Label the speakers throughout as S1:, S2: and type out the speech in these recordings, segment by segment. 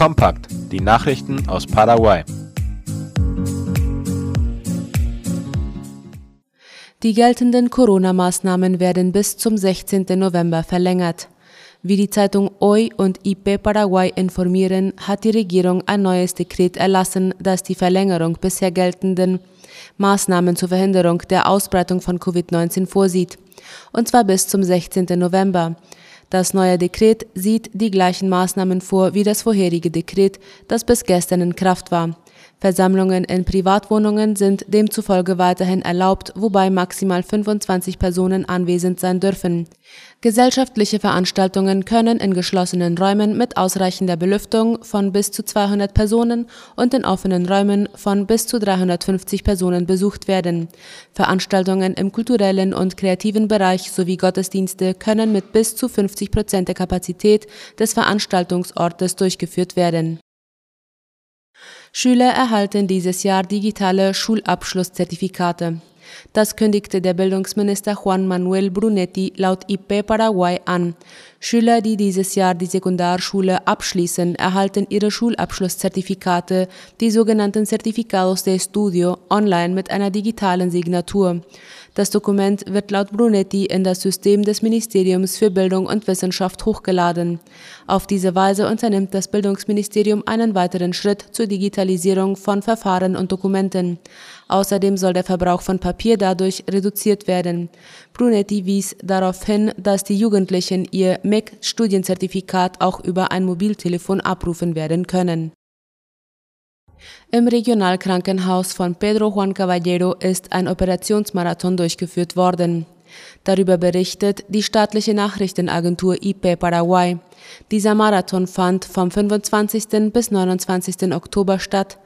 S1: Kompakt, die Nachrichten aus Paraguay.
S2: Die geltenden Corona-Maßnahmen werden bis zum 16. November verlängert. Wie die Zeitung OI und IP Paraguay informieren, hat die Regierung ein neues Dekret erlassen, das die Verlängerung bisher geltenden Maßnahmen zur Verhinderung der Ausbreitung von Covid-19 vorsieht, und zwar bis zum 16. November. Das neue Dekret sieht die gleichen Maßnahmen vor wie das vorherige Dekret, das bis gestern in Kraft war. Versammlungen in Privatwohnungen sind demzufolge weiterhin erlaubt, wobei maximal 25 Personen anwesend sein dürfen. Gesellschaftliche Veranstaltungen können in geschlossenen Räumen mit ausreichender Belüftung von bis zu 200 Personen und in offenen Räumen von bis zu 350 Personen besucht werden. Veranstaltungen im kulturellen und kreativen Bereich sowie Gottesdienste können mit bis zu 50 Prozent der Kapazität des Veranstaltungsortes durchgeführt werden. Schüler erhalten dieses Jahr digitale Schulabschlusszertifikate. Das kündigte der Bildungsminister Juan Manuel Brunetti laut IP Paraguay an. Schüler, die dieses Jahr die Sekundarschule abschließen, erhalten ihre Schulabschlusszertifikate, die sogenannten Certificados de Estudio, online mit einer digitalen Signatur. Das Dokument wird laut Brunetti in das System des Ministeriums für Bildung und Wissenschaft hochgeladen. Auf diese Weise unternimmt das Bildungsministerium einen weiteren Schritt zur Digitalisierung von Verfahren und Dokumenten. Außerdem soll der Verbrauch von Papier dadurch reduziert werden. Brunetti wies darauf hin, dass die Jugendlichen ihr MEC-Studienzertifikat auch über ein Mobiltelefon abrufen werden können. Im Regionalkrankenhaus von Pedro Juan Caballero ist ein Operationsmarathon durchgeführt worden. Darüber berichtet die staatliche Nachrichtenagentur IP Paraguay. Dieser Marathon fand vom 25. bis 29. Oktober statt.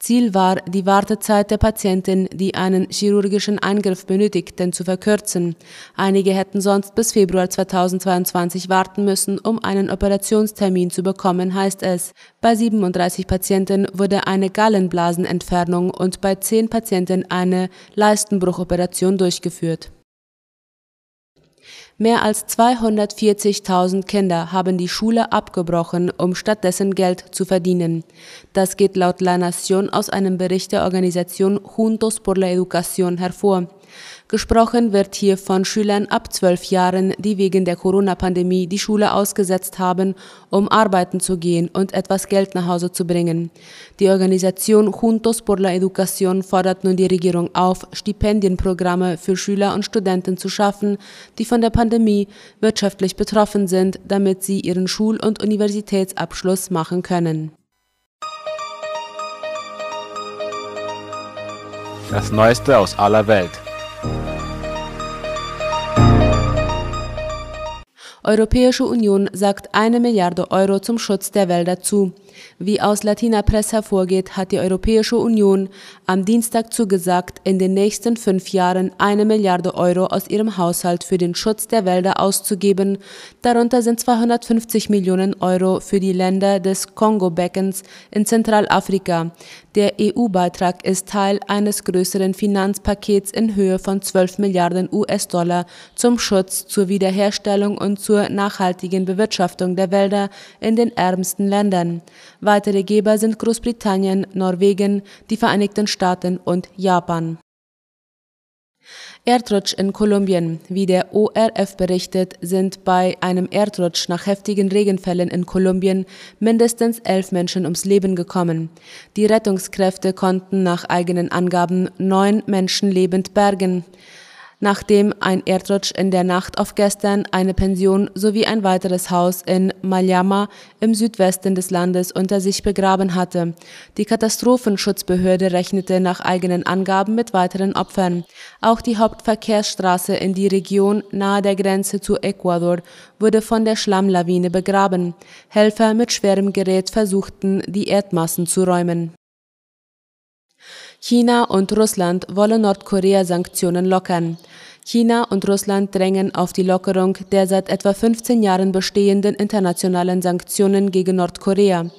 S2: Ziel war, die Wartezeit der Patienten, die einen chirurgischen Eingriff benötigten, zu verkürzen. Einige hätten sonst bis Februar 2022 warten müssen, um einen Operationstermin zu bekommen, heißt es. Bei 37 Patienten wurde eine Gallenblasenentfernung und bei 10 Patienten eine Leistenbruchoperation durchgeführt. Mehr als 240.000 Kinder haben die Schule abgebrochen, um stattdessen Geld zu verdienen. Das geht laut La Nación aus einem Bericht der Organisation Juntos por la Educación hervor. Gesprochen wird hier von Schülern ab zwölf Jahren, die wegen der Corona-Pandemie die Schule ausgesetzt haben, um arbeiten zu gehen und etwas Geld nach Hause zu bringen. Die Organisation Juntos por la Educación fordert nun die Regierung auf, Stipendienprogramme für Schüler und Studenten zu schaffen, die von der Pandemie wirtschaftlich betroffen sind, damit sie ihren Schul- und Universitätsabschluss machen können.
S1: Das Neueste aus aller Welt.
S2: Europäische Union sagt eine Milliarde Euro zum Schutz der Wälder zu. Wie aus Latina Press hervorgeht, hat die Europäische Union am Dienstag zugesagt, in den nächsten fünf Jahren eine Milliarde Euro aus ihrem Haushalt für den Schutz der Wälder auszugeben. Darunter sind 250 Millionen Euro für die Länder des Kongo-Beckens in Zentralafrika. Der EU-Beitrag ist Teil eines größeren Finanzpakets in Höhe von 12 Milliarden US-Dollar zum Schutz, zur Wiederherstellung und zur nachhaltigen Bewirtschaftung der Wälder in den ärmsten Ländern. Weitere Geber sind Großbritannien, Norwegen, die Vereinigten Staaten und Japan. Erdrutsch in Kolumbien. Wie der ORF berichtet, sind bei einem Erdrutsch nach heftigen Regenfällen in Kolumbien mindestens elf Menschen ums Leben gekommen. Die Rettungskräfte konnten nach eigenen Angaben neun Menschen lebend bergen nachdem ein Erdrutsch in der Nacht auf gestern eine Pension sowie ein weiteres Haus in Malyama im Südwesten des Landes unter sich begraben hatte. Die Katastrophenschutzbehörde rechnete nach eigenen Angaben mit weiteren Opfern. Auch die Hauptverkehrsstraße in die Region nahe der Grenze zu Ecuador wurde von der Schlammlawine begraben. Helfer mit schwerem Gerät versuchten, die Erdmassen zu räumen. China und Russland wollen Nordkorea-Sanktionen lockern. China und Russland drängen auf die Lockerung der seit etwa 15 Jahren bestehenden internationalen Sanktionen gegen Nordkorea.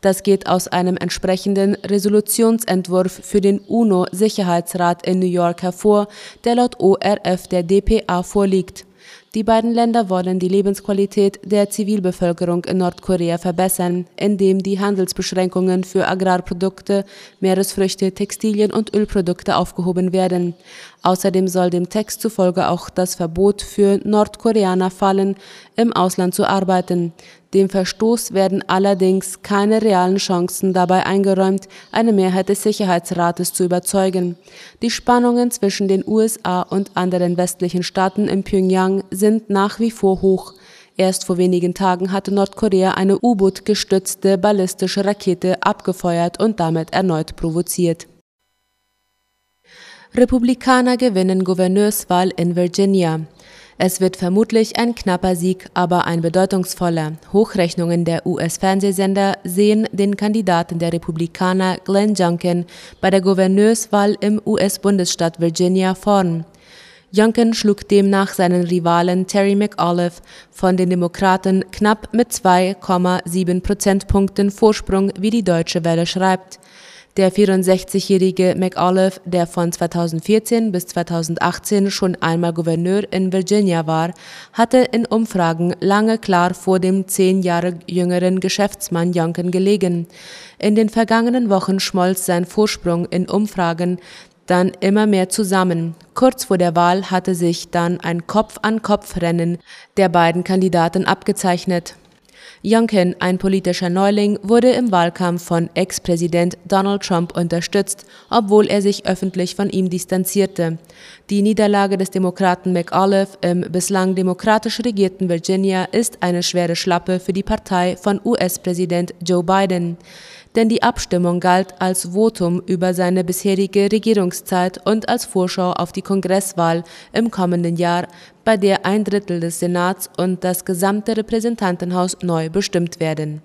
S2: Das geht aus einem entsprechenden Resolutionsentwurf für den UNO-Sicherheitsrat in New York hervor, der laut ORF der DPA vorliegt. Die beiden Länder wollen die Lebensqualität der Zivilbevölkerung in Nordkorea verbessern, indem die Handelsbeschränkungen für Agrarprodukte, Meeresfrüchte, Textilien und Ölprodukte aufgehoben werden. Außerdem soll dem Text zufolge auch das Verbot für Nordkoreaner fallen, im Ausland zu arbeiten. Dem Verstoß werden allerdings keine realen Chancen dabei eingeräumt, eine Mehrheit des Sicherheitsrates zu überzeugen. Die Spannungen zwischen den USA und anderen westlichen Staaten in Pyongyang sind nach wie vor hoch. Erst vor wenigen Tagen hatte Nordkorea eine U-Boot-gestützte ballistische Rakete abgefeuert und damit erneut provoziert. Republikaner gewinnen Gouverneurswahl in Virginia. Es wird vermutlich ein knapper Sieg, aber ein bedeutungsvoller. Hochrechnungen der US-Fernsehsender sehen den Kandidaten der Republikaner Glenn Youngkin bei der Gouverneurswahl im US-Bundesstaat Virginia vorn. Youngkin schlug demnach seinen Rivalen Terry McAuliffe von den Demokraten knapp mit 2,7 Prozentpunkten Vorsprung, wie die Deutsche Welle schreibt. Der 64-jährige McAuliffe, der von 2014 bis 2018 schon einmal Gouverneur in Virginia war, hatte in Umfragen lange klar vor dem zehn Jahre jüngeren Geschäftsmann Youngkin gelegen. In den vergangenen Wochen schmolz sein Vorsprung in Umfragen dann immer mehr zusammen. Kurz vor der Wahl hatte sich dann ein Kopf-an-Kopf-Rennen der beiden Kandidaten abgezeichnet. Youngkin, ein politischer Neuling, wurde im Wahlkampf von Ex-Präsident Donald Trump unterstützt, obwohl er sich öffentlich von ihm distanzierte. Die Niederlage des Demokraten McAuliffe im bislang demokratisch regierten Virginia ist eine schwere Schlappe für die Partei von US-Präsident Joe Biden denn die Abstimmung galt als Votum über seine bisherige Regierungszeit und als Vorschau auf die Kongresswahl im kommenden Jahr, bei der ein Drittel des Senats und das gesamte Repräsentantenhaus neu bestimmt werden